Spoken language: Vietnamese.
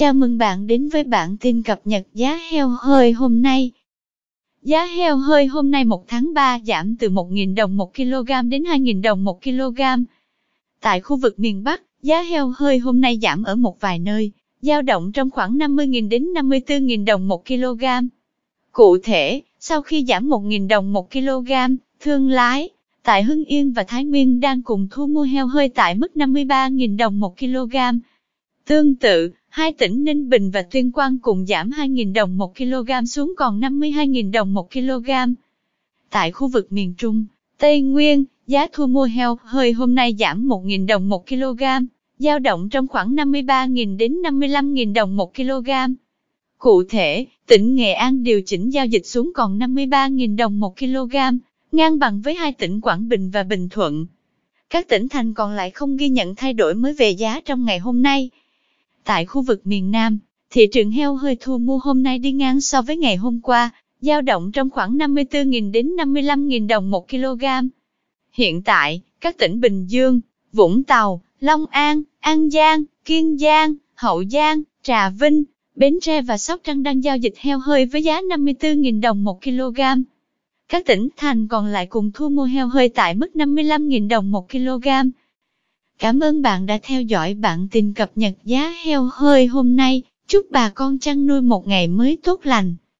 Chào mừng bạn đến với bản tin cập nhật giá heo hơi hôm nay. Giá heo hơi hôm nay 1 tháng 3 giảm từ 1.000 đồng 1 kg đến 2.000 đồng 1 kg. Tại khu vực miền Bắc, giá heo hơi hôm nay giảm ở một vài nơi, dao động trong khoảng 50.000 đến 54.000 đồng 1 kg. Cụ thể, sau khi giảm 1.000 đồng 1 kg, thương lái tại Hưng Yên và Thái Nguyên đang cùng thu mua heo hơi tại mức 53.000 đồng 1 kg. Tương tự, hai tỉnh Ninh Bình và Tuyên Quang cùng giảm 2.000 đồng 1 kg xuống còn 52.000 đồng 1 kg. Tại khu vực miền Trung, Tây Nguyên, giá thu mua heo hơi hôm nay giảm 1.000 đồng 1 kg, dao động trong khoảng 53.000 đến 55.000 đồng 1 kg. Cụ thể, tỉnh Nghệ An điều chỉnh giao dịch xuống còn 53.000 đồng 1 kg, ngang bằng với hai tỉnh Quảng Bình và Bình Thuận. Các tỉnh thành còn lại không ghi nhận thay đổi mới về giá trong ngày hôm nay. Tại khu vực miền Nam, thị trường heo hơi thu mua hôm nay đi ngang so với ngày hôm qua, dao động trong khoảng 54.000 đến 55.000 đồng một kg. Hiện tại, các tỉnh Bình Dương, Vũng Tàu, Long An, An Giang, Kiên Giang, Hậu Giang, Trà Vinh, Bến Tre và Sóc Trăng đang giao dịch heo hơi với giá 54.000 đồng một kg. Các tỉnh thành còn lại cùng thu mua heo hơi tại mức 55.000 đồng một kg. Cảm ơn bạn đã theo dõi bản tin cập nhật giá heo hơi hôm nay. Chúc bà con chăn nuôi một ngày mới tốt lành.